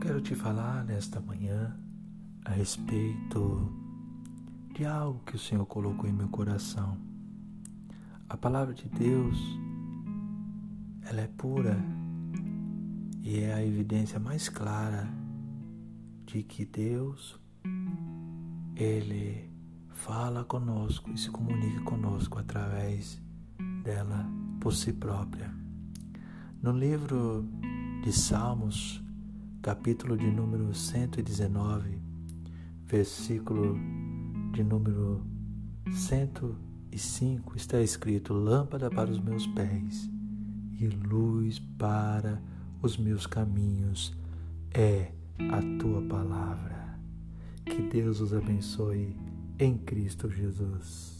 quero te falar nesta manhã a respeito de algo que o Senhor colocou em meu coração. A palavra de Deus, ela é pura e é a evidência mais clara de que Deus, Ele fala conosco e se comunica conosco através dela por si própria. No livro de Salmos, capítulo de número 119, versículo de número 105, está escrito: Lâmpada para os meus pés e luz para os meus caminhos é a tua palavra. Que Deus os abençoe em Cristo Jesus.